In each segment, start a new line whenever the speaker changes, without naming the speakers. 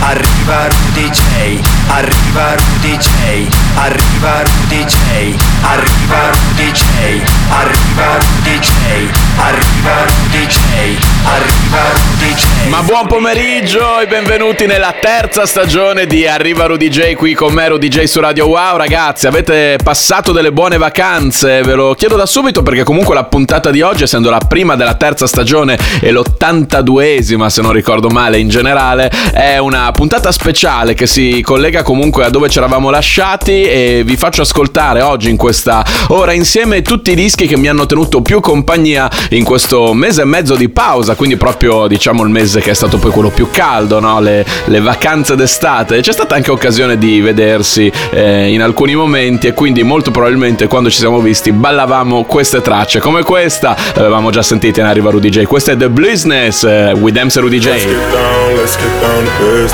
arriva Rudy J, arriva Rudy J, arriva Rudy J, arriva Rudy J, arriva Rudy J, arriva Rudy J, arriva Rudy J.
Ma buon pomeriggio e benvenuti nella terza stagione di Arriva Rudy J qui con me Rudy J su Radio Wow ragazzi avete passato delle buone vacanze ve lo chiedo da subito perché comunque la puntata di oggi essendo la prima della terza stagione e l'82esima se non ricordo male in generale è una puntata speciale che si collega comunque a dove ci eravamo lasciati e vi faccio ascoltare oggi in questa ora insieme tutti i dischi che mi hanno tenuto più compagnia in questo mese e mezzo di pausa quindi proprio diciamo il mese che è stato poi quello più caldo no? le, le, vacanze d'estate c'è stata anche occasione di vedersi eh, in alcuni momenti e quindi molto probabilmente quando ci siamo visti ballavamo queste tracce come questa l'avevamo già sentita in Arriva Rudy J questa è The Business uh, with MC Rudy J
Let's get down, let's get down.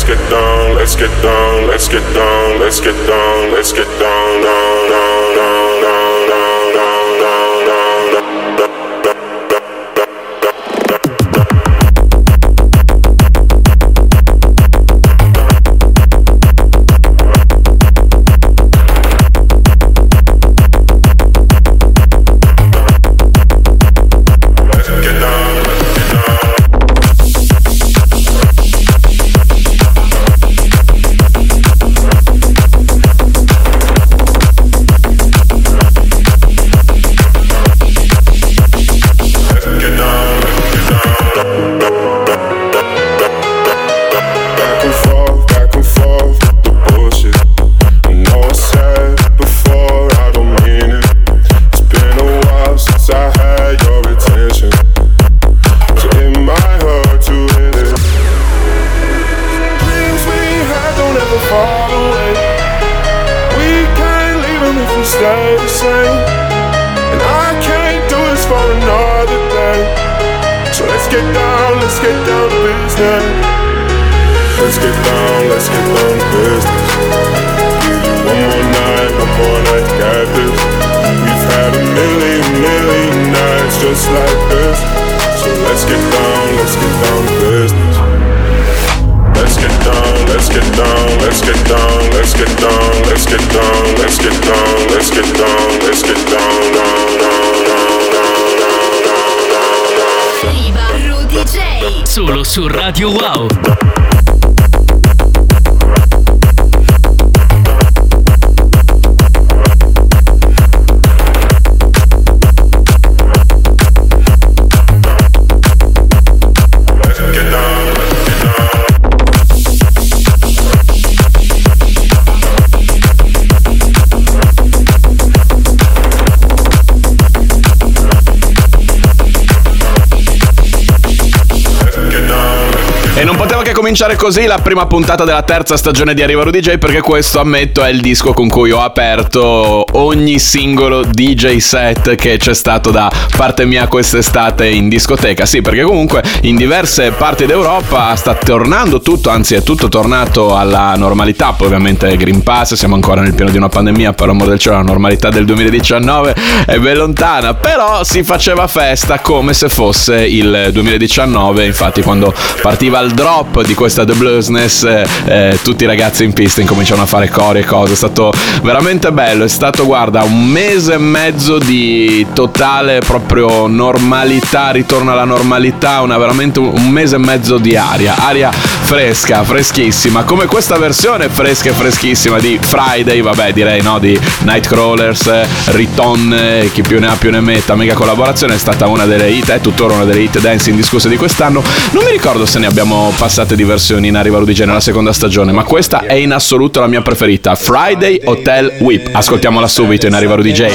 Let's get down, let's get down, let's get down, let's get down, let's get down, down, down, down, down, get down, let's get down, let's get down, let's get down, let's get down, let's get down, let's get down, down, down, down, down, down, down, down.
Solo su Radio Wow.
Cominciare così la prima puntata della terza stagione di Arriva Rudy J perché questo, ammetto, è il disco con cui ho aperto ogni singolo DJ set che c'è stato da parte mia quest'estate in discoteca. Sì, perché comunque in diverse parti d'Europa sta tornando tutto, anzi è tutto tornato alla normalità. Poi ovviamente Green Pass, siamo ancora nel pieno di una pandemia, per l'amor del cielo la normalità del 2019 è ben lontana, però si faceva festa come se fosse il 2019, infatti quando partiva il drop di questa The Bluesness eh, eh, tutti i ragazzi in pista incominciano a fare cori e cose, è stato veramente bello, è stato guarda un mese e mezzo di totale proprio normalità, ritorno alla normalità, una veramente un un mese e mezzo di aria, aria fresca, freschissima, come questa versione fresca e freschissima di Friday, vabbè direi no, di Nightcrawlers, eh, Riton, eh, chi più ne ha più ne metta, mega collaborazione, è stata una delle hit, è tuttora una delle hit dance indiscusse di quest'anno, non mi ricordo se ne abbiamo passate di versioni in Arriva J nella seconda stagione, ma questa è in assoluto la mia preferita, Friday Hotel Whip, ascoltiamola subito in Arriva Rudy J.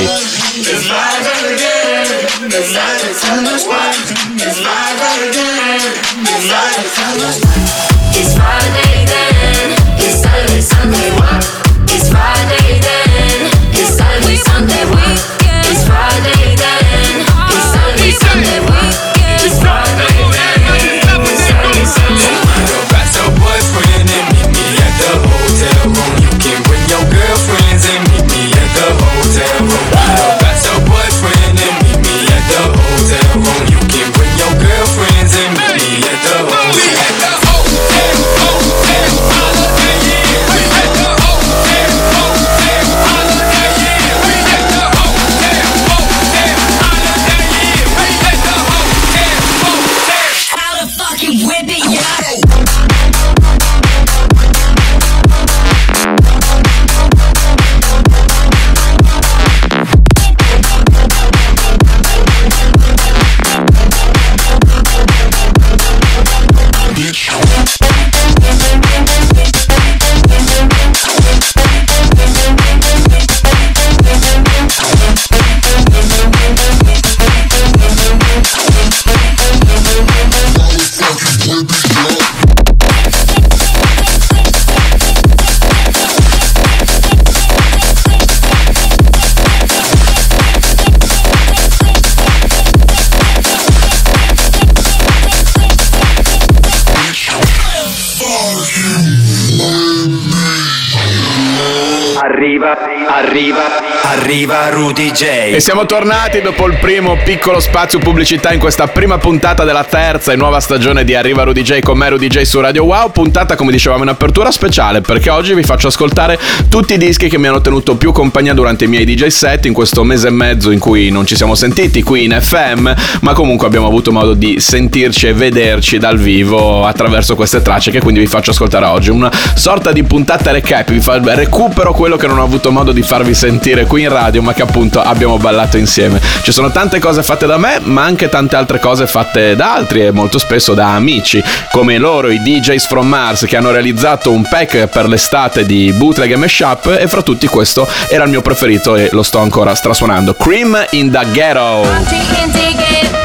Arriva, arriva, arriva Rudy J.
E siamo tornati dopo il primo piccolo spazio pubblicità in questa prima puntata della terza e nuova stagione di Arriva Rudy J con me Rudy J su Radio Wow. Puntata, come dicevamo, in apertura speciale perché oggi vi faccio ascoltare tutti i dischi che mi hanno tenuto più compagnia durante i miei DJ set in questo mese e mezzo in cui non ci siamo sentiti qui in FM, ma comunque abbiamo avuto modo di sentirci e vederci dal vivo attraverso queste tracce che quindi vi faccio ascoltare oggi. Una sorta di puntata recap, vi fa- recupero quello che non ho avuto modo di farvi sentire qui in radio, ma che appunto abbiamo ballato insieme. Ci sono tante cose fatte da me, ma anche tante altre cose fatte da altri e molto spesso da amici, come loro, i DJs from Mars, che hanno realizzato un pack per l'estate di bootleg e mashup, e fra tutti questo era il mio preferito e lo sto ancora strasuonando. Cream in the Ghetto.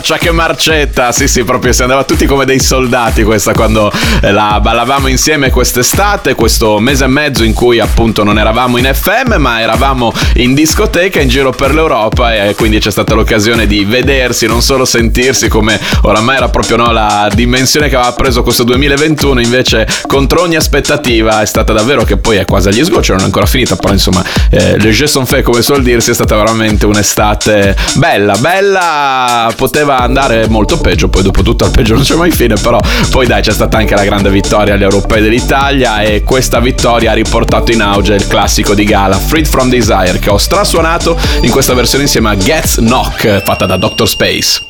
Marcia, che marcetta. Sì, sì, proprio si andava tutti come dei soldati questa quando eh, la ballavamo insieme quest'estate, questo mese e mezzo in cui appunto non eravamo in FM, ma eravamo in discoteca in giro per l'Europa e quindi c'è stata l'occasione di vedersi, non solo sentirsi come oramai era proprio no, la dimensione che aveva preso questo 2021, invece contro ogni aspettativa è stata davvero che poi è quasi agli sgocci, non è ancora finita, però insomma eh, le jeux sont faits come suol dirsi, è stata veramente un'estate bella, bella, poteva andare molto peggio, poi dopo tutto al peggio non c'è mai fine, però poi dai c'è stata anche la grande vittoria agli europei dell'Italia e questa vittoria ha riportato in auge il classico di gala Freed from Desire che ho strasuonato in questa versione insieme a Gets Knock fatta da Dr. Space.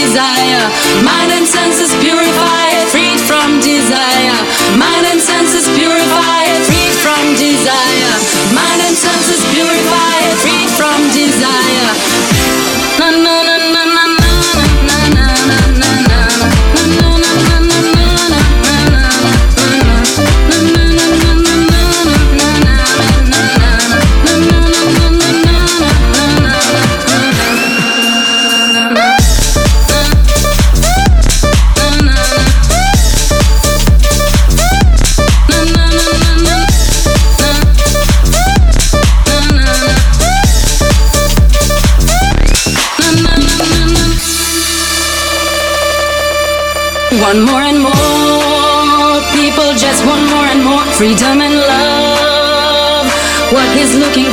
Desire, mind and senses purified. is looking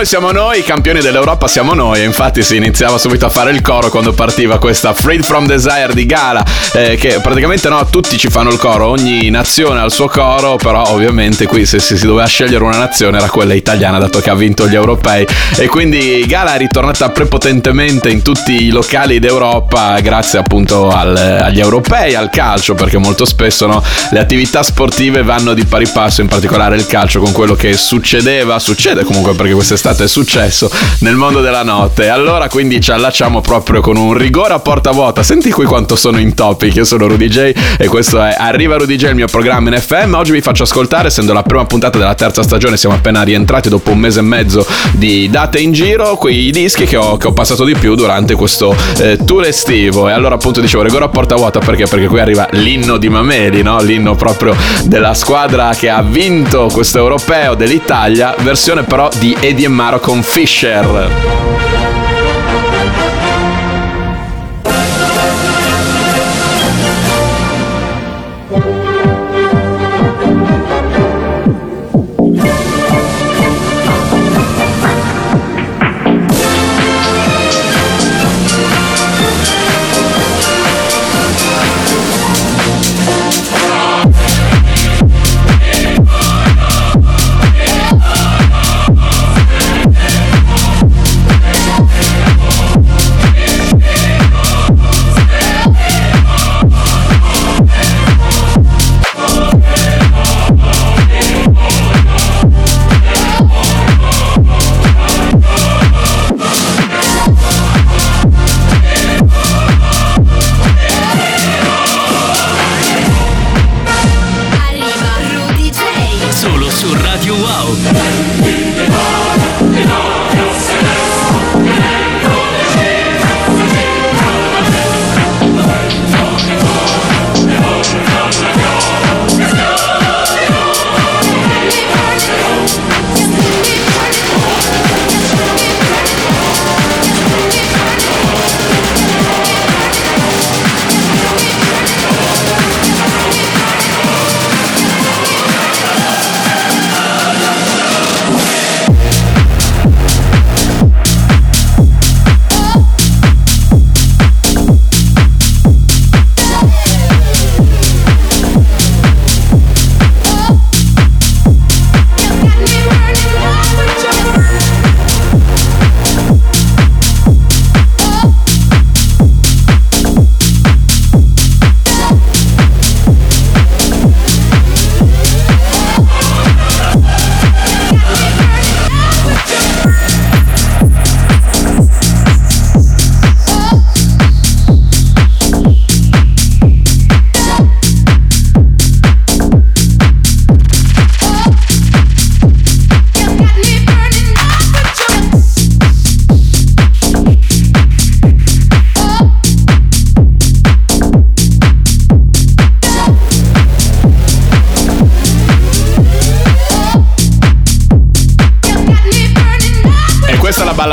noi, siamo noi, i campioni dell'Europa siamo noi. Infatti si iniziava subito a fare il coro quando partiva questa Freed from Desire di Gala. eh, che praticamente no, tutti ci fanno il coro, ogni nazione ha il suo coro. Però ovviamente qui se si, si doveva scegliere una nazione era quella italiana, dato che ha vinto gli europei. E quindi Gala è ritornata prepotentemente in tutti i locali d'Europa, grazie appunto al- agli europei, al calcio, perché molto spesso no, le attività sportive vanno di pari passo, in particolare il calcio, con quello che succedeva, succede comunque perché quest'estate è successo nel mondo della notte. Allora quindi ci allacciamo proprio con un rigore a porta vuota. Senti qui quanto sono in topic. Io sono Rudy J e questo è Arriva Rudy J, il mio programma in FM. Oggi vi faccio ascoltare, essendo la prima puntata della terza stagione, siamo appena rientrati dopo un mese e mezzo di date in giro, quei dischi che ho, che ho passato di più durante questo eh, tour estivo. E allora appunto dicevo rigore a porta vuota perché? Perché qui arriva l'inno di Mameli, no? L'inno proprio della squadra che ha vinto questo europeo dell'Italia, versione però di Eddie Marocon Fisher.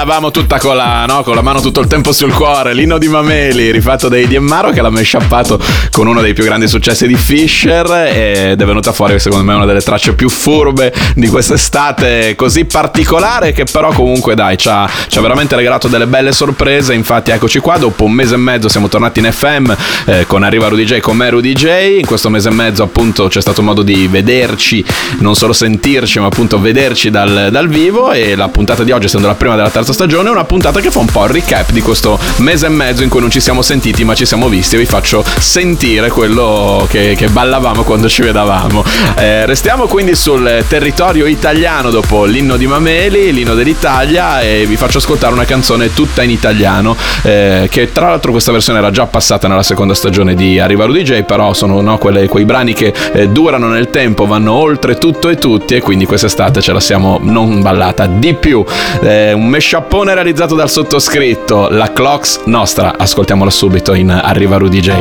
Ballavamo tutta con la, no, con la mano tutto il tempo sul cuore. L'inno di Mameli, rifatto da Eddie Maro, che l'ha meshappato con uno dei più grandi successi di Fisher. Ed è venuta fuori, secondo me, una delle tracce più furbe di quest'estate così particolare. Che però, comunque, dai, ci ha, ci ha veramente regalato delle belle sorprese. Infatti, eccoci qua. Dopo un mese e mezzo siamo tornati in FM eh, con Arriva Rudy J, con me Rudy J. In questo mese e mezzo, appunto, c'è stato modo di vederci, non solo sentirci, ma appunto vederci dal, dal vivo. E la puntata di oggi, essendo la prima della terza stagione, una puntata che fa un po' il recap di questo mese e mezzo in cui non ci siamo sentiti, ma ci siamo visti. E vi faccio sentire quello che, che ballavamo quando ci vedavamo. Eh, restiamo quindi sul territorio italiano dopo l'inno di Mameli, l'inno dell'Italia, e vi faccio ascoltare una canzone tutta in italiano. eh, che tra l'altro questa versione era già passata nella seconda stagione di Arriva Rudy J, però sono no, quelle- quei brani che eh, durano nel tempo, vanno oltre tutto e tutti, e quindi quest'estate ce la siamo non ballata di più. Eh, un meshappone realizzato dal sottoscritto, la Clocks nostra. Ascoltiamola subito in Arriva Rudy J.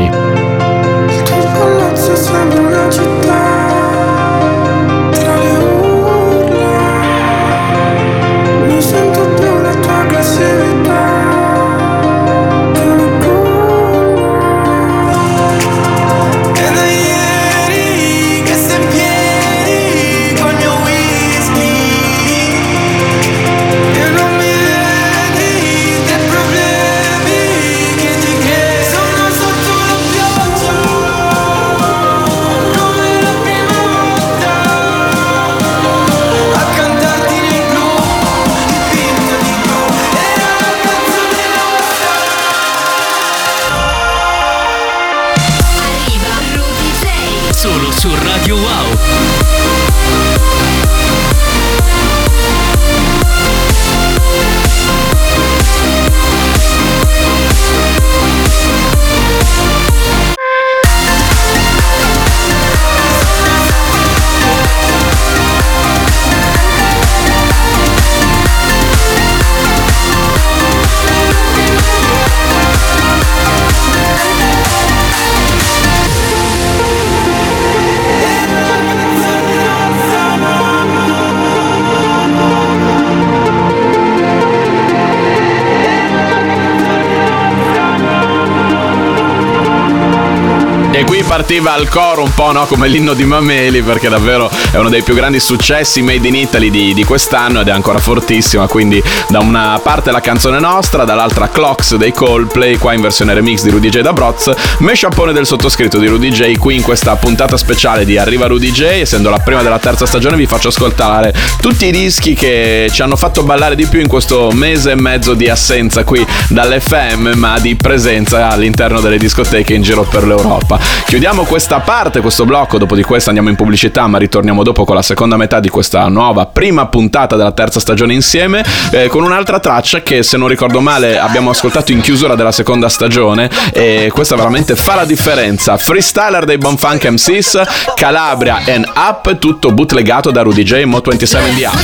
E
qui partiva al coro un po' no, come l'inno di Mameli perché davvero è uno dei più grandi successi made in Italy di, di quest'anno ed è ancora fortissima. Quindi da una parte la canzone nostra dall'altra Clocks dei Coldplay qua in versione remix di Rudy J da Broz. Meshappone del sottoscritto di Rudy J qui in questa puntata speciale di Arriva Rudy J. Essendo la prima della terza stagione vi faccio ascoltare tutti i dischi che ci hanno fatto ballare di più in questo mese e mezzo di assenza qui dall'FM ma di presenza all'interno delle discoteche in giro per l'Europa Chiudiamo questa parte, questo blocco, dopo di questo andiamo in pubblicità, ma ritorniamo dopo con la seconda metà di questa nuova prima puntata della terza stagione insieme, eh, con un'altra traccia che se non ricordo male abbiamo ascoltato in chiusura della seconda stagione e questa veramente fa la differenza. Freestyler dei Bonfunk MCs, Calabria and Up, tutto bootlegato da Rudy J Mo 27 di Up.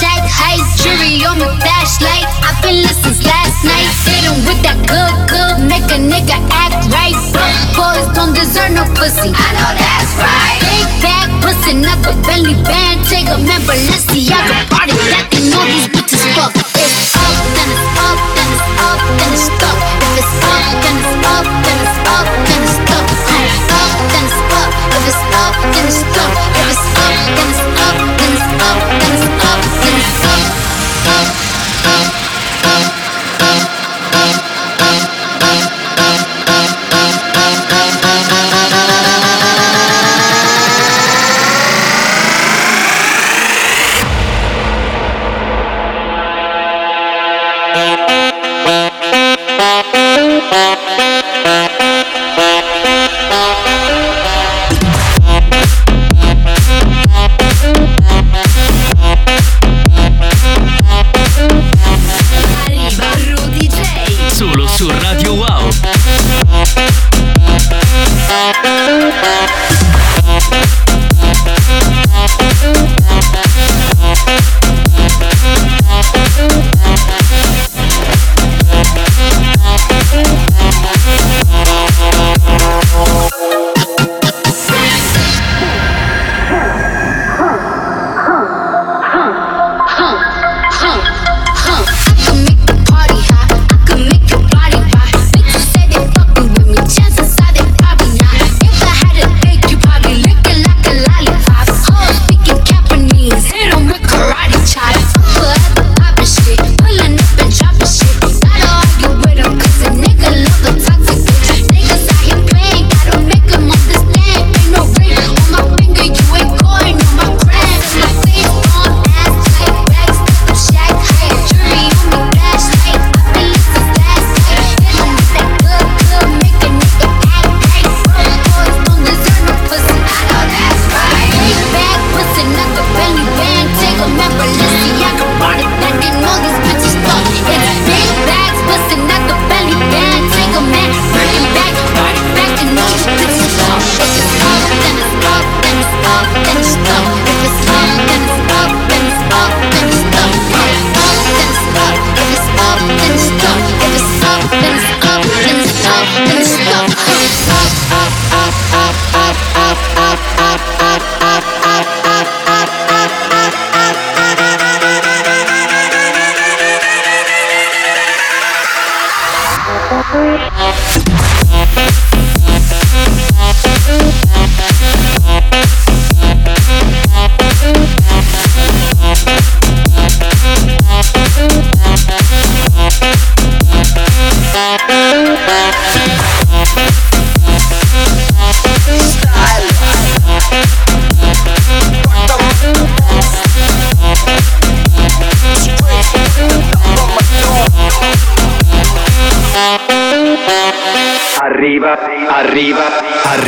Once upon a I heard that I was ugly. Came from a bitch who nigga wanna fuck on. I said my face palm, ass tight, rack stuck up, shag height, jury on my flashlight. I've been listening since last night. Sitting with that good, good, make a nigga act right. Broke boys don't deserve no pussy. I know that's right. Big bag pussy, not the belly band. Take a man, Balenciaga party. That they know these bitches fuck. It's up, then it's up, then it's up, then it's stuck. If it's up, then it's up, then it's up, then it's stuck. Huh. Up, then it's up. If it's up, then it's stuck. If it's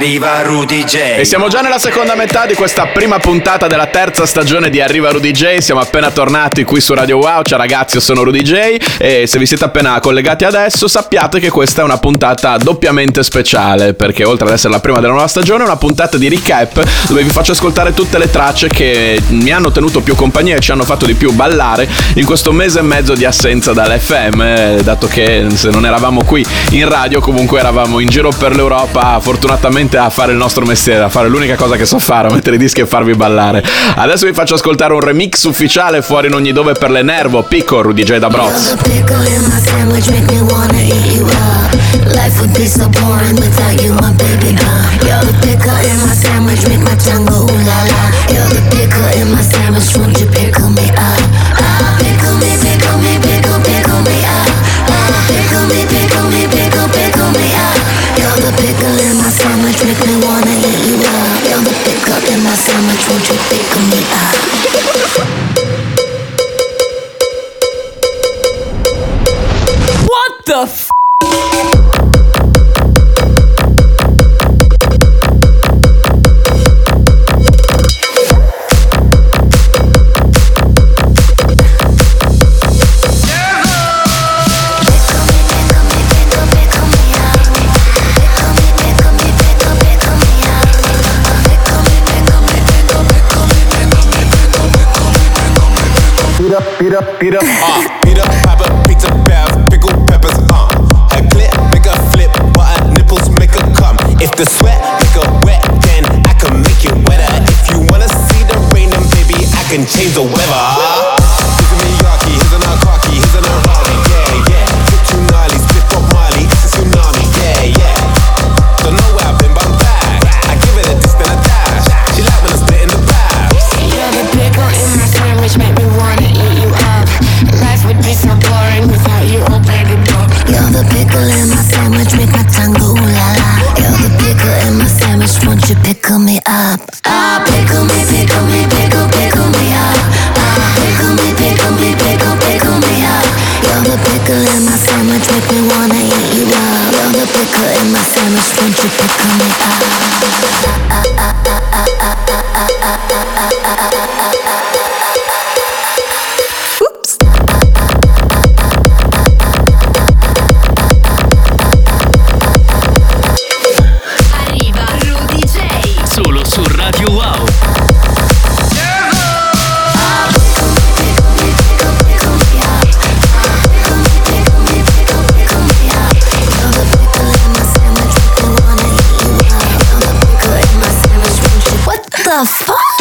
arriva Rudy J.
E siamo già nella seconda metà di questa prima puntata della terza stagione di Arriva Rudy J. Siamo appena tornati qui su Radio Wow. Ciao ragazzi, io sono Rudy J. E se vi siete appena collegati adesso, sappiate che questa è una puntata doppiamente speciale. Perché oltre ad essere la prima della nuova stagione, è una puntata di recap dove vi faccio ascoltare tutte le tracce che mi hanno tenuto più compagnia e ci hanno fatto di più ballare in questo mese e mezzo di assenza dall'FM. eh, Dato che se non eravamo qui in radio, comunque eravamo in giro per l'Europa, fortunatamente a fare il nostro mestiere, a fare l'unica cosa che so fare, a mettere i dischi e farvi ballare. Adesso vi faccio ascoltare un remix ufficiale fuori in ogni dove per le Nervo, Pico, Rudy J da Broz.
You're the pickle in my sandwich, won't you pickle me up?
Peter, Peter, uh, Peter Piper, pizza bath, pickle peppers, uh. Her clit make her flip, but her nipples make her come. If the sweat make her wet, then I can make it wetter. If you wanna see the rain, then baby, I can change the weather.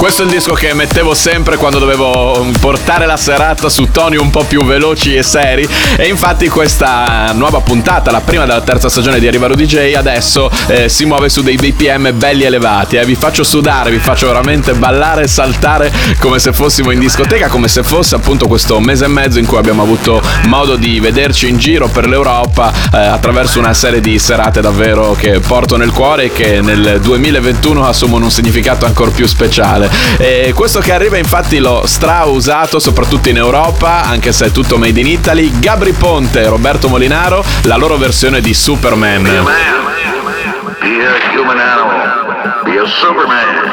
Questo è il disco che mettevo sempre quando dovevo portare la serata su toni un po' più veloci e seri. E infatti questa nuova puntata, la prima della terza stagione di Arriva Rudy J, adesso eh, si muove su dei BPM belli elevati. eh. Vi faccio sudare, vi faccio veramente ballare e saltare come se fossimo in discoteca, come se fosse appunto questo mese e mezzo in cui abbiamo avuto modo di vederci in giro per l'Europa eh, attraverso una serie di serate davvero che porto nel cuore e che nel 2021 assumono un significato ancora più speciale. E questo che arriva infatti l'ho strausato soprattutto in Europa, anche se è tutto made in Italy. Gabri Ponte e Roberto Molinaro, la loro versione di Superman.
Be a human animal. Be a Superman.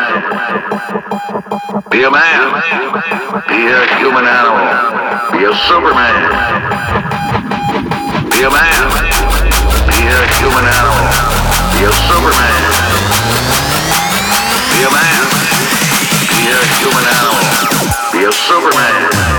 Be a man. Be a human animal. Be a Superman. Be a man. Be a human animal. Be a Superman. Be a man. Be a human animal. Be a Superman.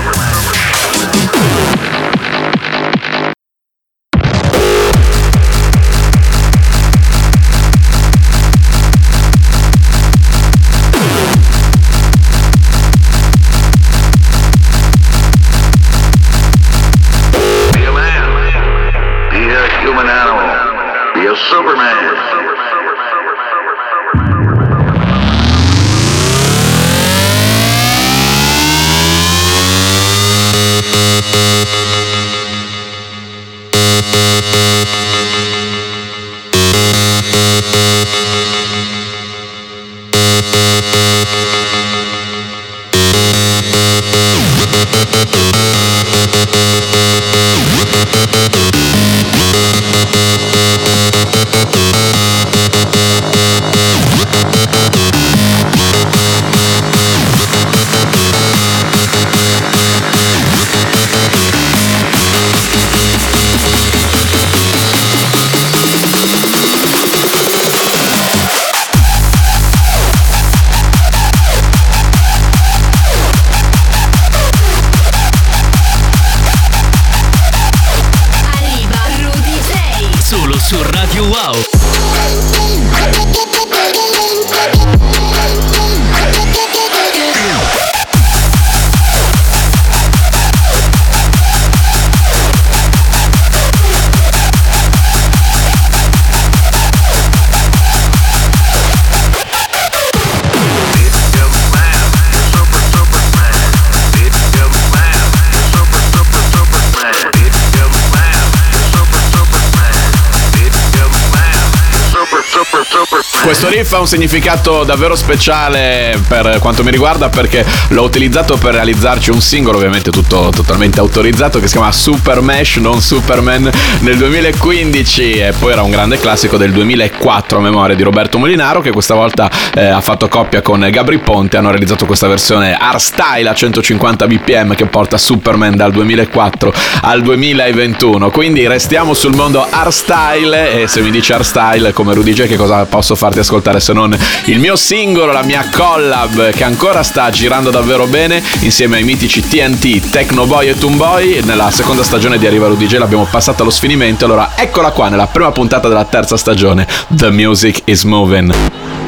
Riff ha un significato davvero speciale per quanto mi riguarda perché l'ho utilizzato per realizzarci un singolo, ovviamente tutto totalmente autorizzato, che si chiama Super Mesh, non Superman, nel 2015 e poi era un grande classico del 2004 a memoria di Roberto Molinaro che questa volta eh, ha fatto coppia con Gabri Ponte, hanno realizzato questa versione hardstyle a 150 bpm che porta Superman dal 2004 al 2021. Quindi restiamo sul mondo hardstyle e se mi dici hardstyle come Rudy J che cosa posso farti ascoltare se non il mio singolo, la mia collab che ancora sta girando davvero bene insieme ai mitici TNT, Techno Boy e Toonboy. Nella seconda stagione di Arriva Rudy J l'abbiamo passata allo sfinimento, allora eccola qua nella prima puntata della terza stagione. The Music is Moving.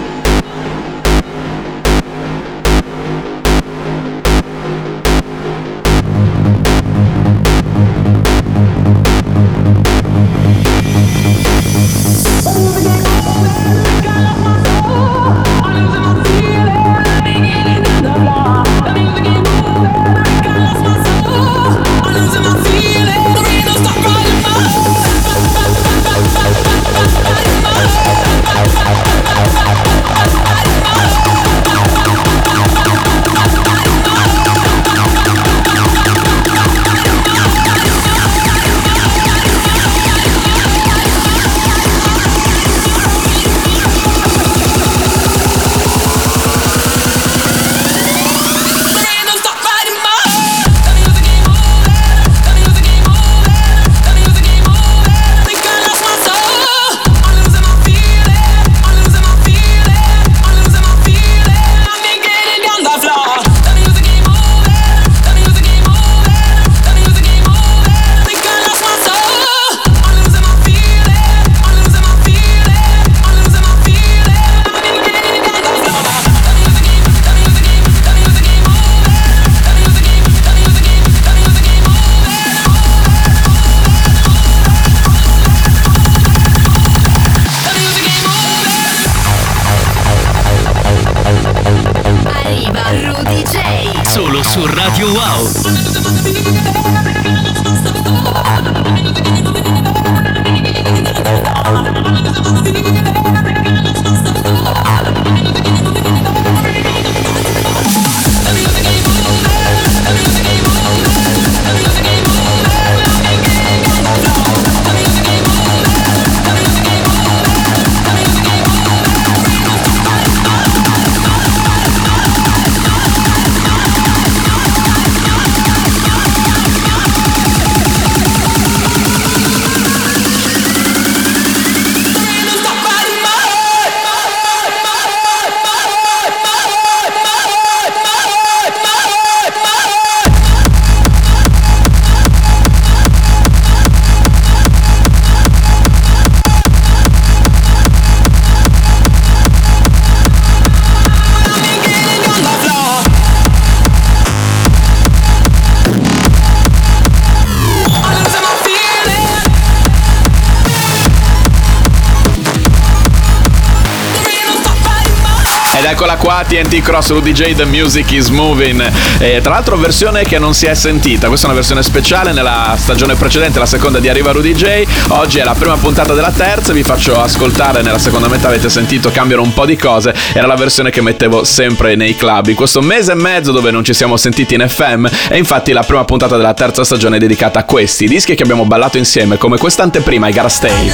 Eccola qua, TNT Cross Rudy J, The Music is Moving. E tra l'altro versione che non si è sentita, questa è una versione speciale nella stagione precedente, la seconda di Arriva Rudy J. Oggi è la prima puntata della terza, vi faccio ascoltare nella seconda metà, avete sentito, cambiano un po' di cose. Era la versione che mettevo sempre nei club. In questo mese e mezzo dove non ci siamo sentiti in FM, e infatti la prima puntata della terza stagione è dedicata a questi dischi che abbiamo ballato insieme, come quest'anteprima, I
thing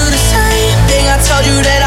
I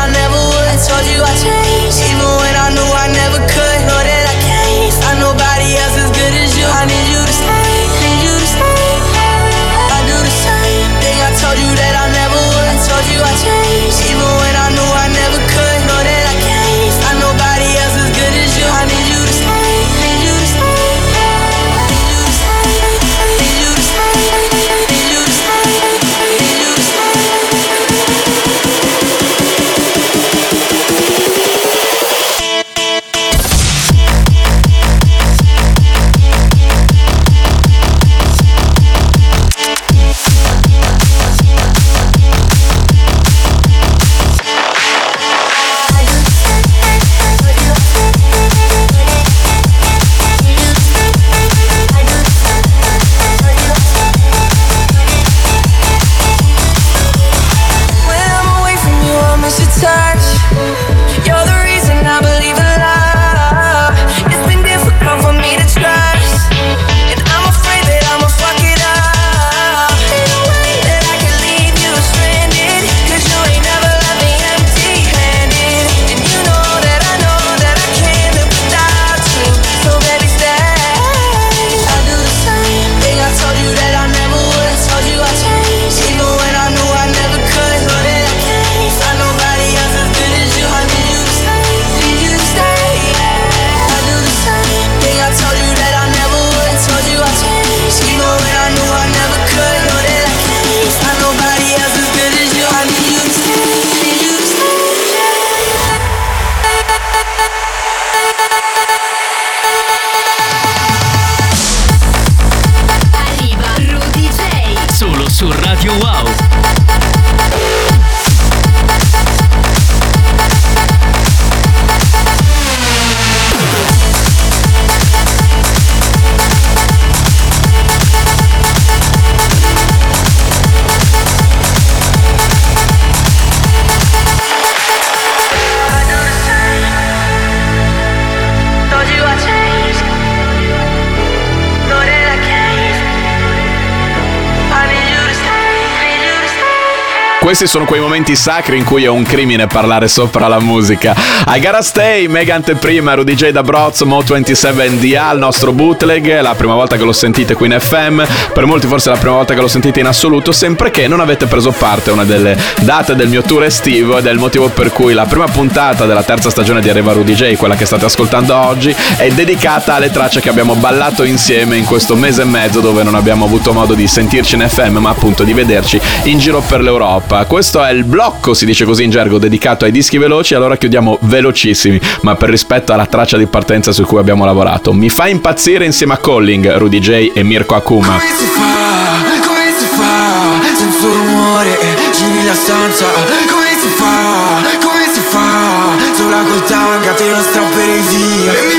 questi sono quei momenti sacri in cui è un crimine parlare sopra la musica. I Gotta Stay, mega anteprima, Rudy J da Broz, Mo27 DA, il nostro bootleg, la prima volta che lo sentite qui in FM, per molti forse è la prima volta che lo sentite in assoluto, sempre che non avete preso parte a una delle date del mio tour estivo ed è il motivo per cui la prima puntata della terza stagione di Arriva Rudy J, quella che state ascoltando oggi, è dedicata alle tracce che abbiamo ballato insieme in questo mese e mezzo dove non abbiamo avuto modo di sentirci in FM ma appunto di vederci in giro per l'Europa. Questo è il blocco, si dice così in gergo, dedicato ai dischi veloci, allora chiudiamo velocissimi, ma per rispetto alla traccia di partenza su cui abbiamo lavorato. Mi fa impazzire insieme a Colling, Rudy J e Mirko Akuma.
Come si fa, come si fa, senza rumore, giri la stanza. Come si fa, come si fa, sola col tanga te lo strapperei via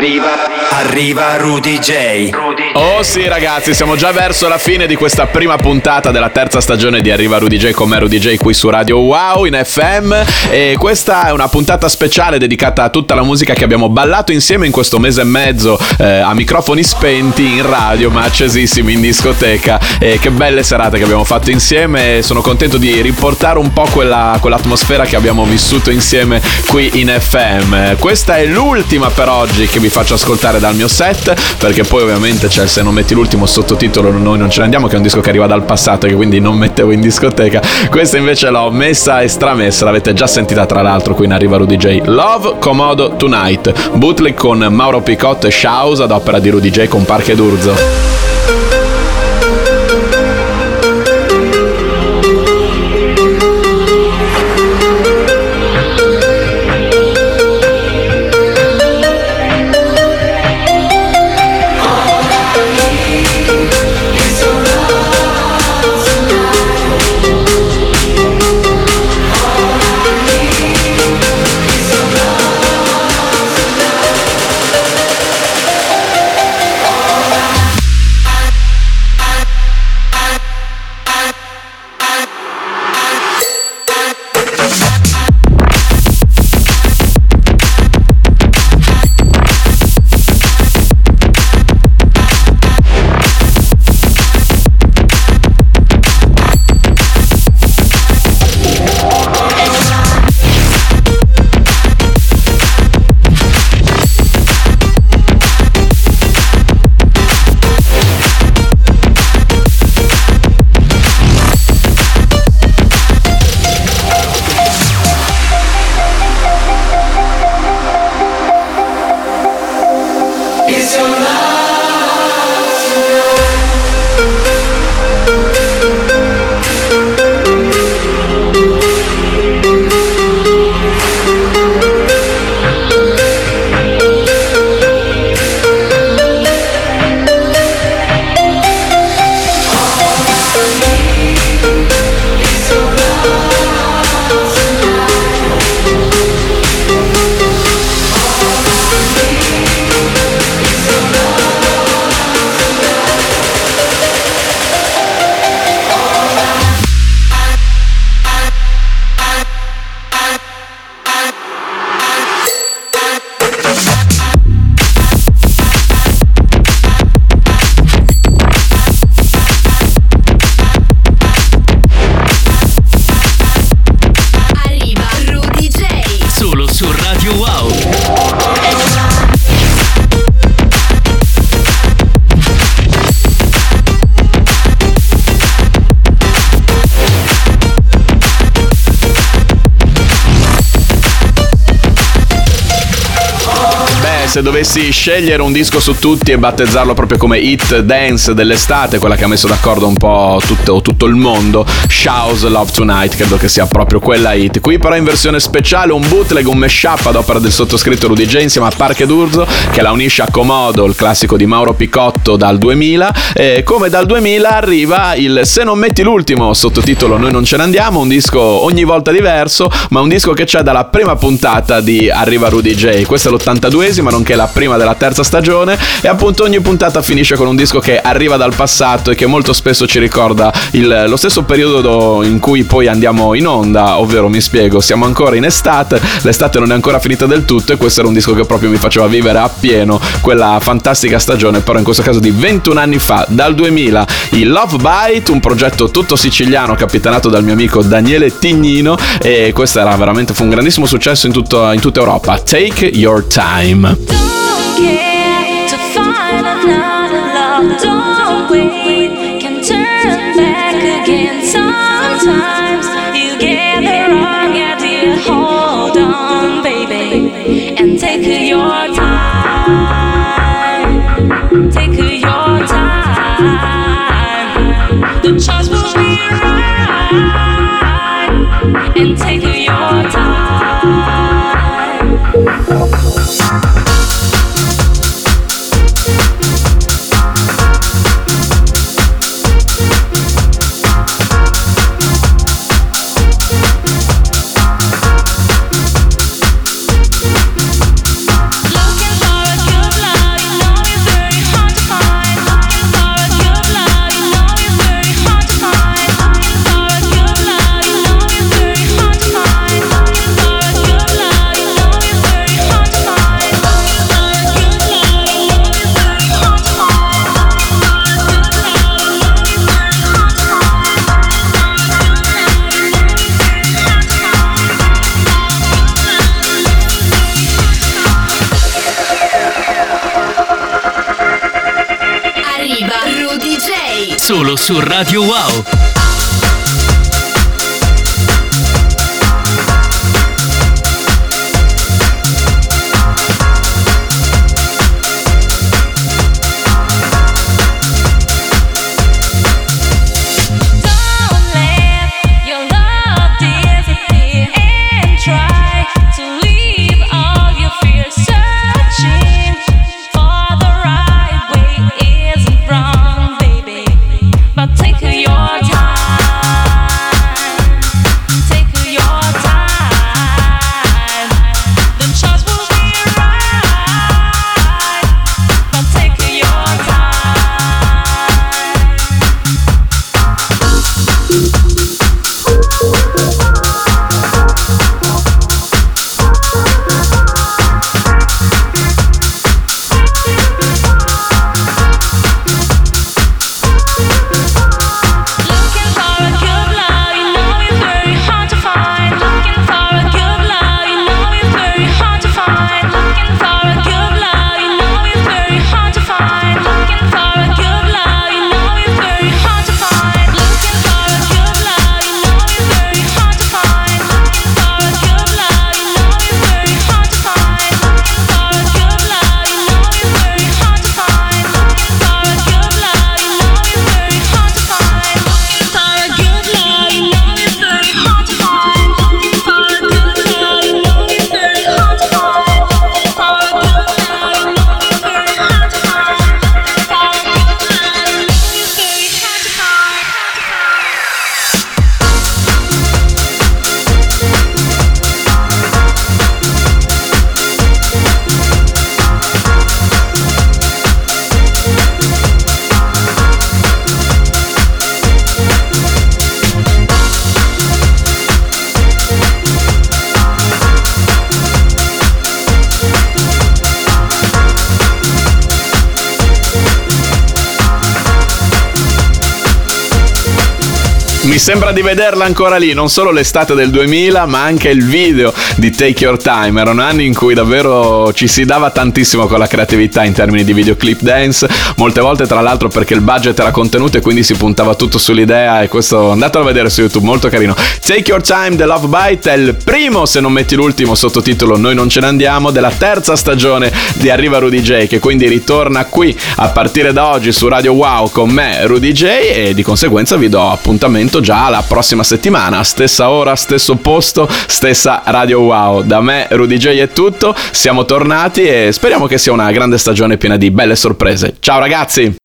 arriva, arriva Rudy J.
Oh sì ragazzi, siamo già verso la fine di questa prima puntata della terza stagione di Arriva Rudy J con me Rudy J qui su Radio Wow in FM e questa è una puntata speciale dedicata a tutta la musica che abbiamo ballato insieme in questo mese e mezzo eh, a microfoni spenti in radio ma accesissimi in discoteca e che belle serate che abbiamo fatto insieme sono contento di riportare un po' quella, quell'atmosfera che abbiamo vissuto insieme qui in FM. Questa è l'ultima per oggi che vi faccio ascoltare dal mio set perché poi ovviamente il se non metti l'ultimo sottotitolo noi non ce ne andiamo che è un disco che arriva dal passato che quindi non mettevo in discoteca. Questa invece l'ho messa e stramessa l'avete già sentita tra l'altro qui in Arriva Rudy J. Love Comodo Tonight. Bootleg con Mauro Picotto e Shaus ad opera di Rudy J con Parche d'Urzo se dovessi scegliere un disco su tutti e battezzarlo proprio come hit dance dell'estate, quella che ha messo d'accordo un po' tutto, tutto il mondo, Show's Love Tonight, credo che sia proprio quella hit. Qui però in versione speciale un bootleg, un mashup ad opera del sottoscritto Rudy J insieme a Parche d'Urzo che la unisce a Comodo, il classico di Mauro Picotto dal 2000 e come dal 2000 arriva il Se non metti l'ultimo, sottotitolo Noi non ce ne andiamo, un disco ogni volta diverso, ma un disco che c'è dalla prima puntata di Arriva Rudy J. Questa è l'82esima, nonché la prima della terza stagione e appunto ogni puntata finisce con un disco che arriva dal passato e che molto spesso ci ricorda il- lo stesso periodo in cui poi andiamo in onda, ovvero mi spiego, siamo ancora in estate, l'estate non è ancora finita del tutto e questo era un disco che proprio mi faceva vivere appieno quella fantastica stagione, però in questo caso di 21 anni fa, dal 2000, il Love Bite, un progetto tutto siciliano capitanato dal mio amico Daniele Tignino e questo era veramente fu un grandissimo successo in, tutto- in tutta Europa. Take your time.
Care to find another love. Don't wait, can turn back again. Sometimes
Arriva Rudy J.
Solo su Radio Wow.
Sembra di vederla ancora lì, non solo l'estate del 2000, ma anche il video di Take Your Time. Erano anni in cui davvero ci si dava tantissimo con la creatività in termini di videoclip dance. Molte volte, tra l'altro, perché il budget era contenuto e quindi si puntava tutto sull'idea. E questo andatelo a vedere su YouTube, molto carino. Take Your Time, The Love Bite è il primo, se non metti l'ultimo, sottotitolo Noi non ce ne andiamo, della terza stagione di Arriva Rudy J, che quindi ritorna qui a partire da oggi su Radio Wow con me, Rudy J, e di conseguenza vi do appuntamento già la prossima settimana, stessa ora, stesso posto, stessa Radio Wow. Da me, Rudy J è tutto, siamo tornati e speriamo che sia una grande stagione piena di belle sorprese. Ciao ragazzi!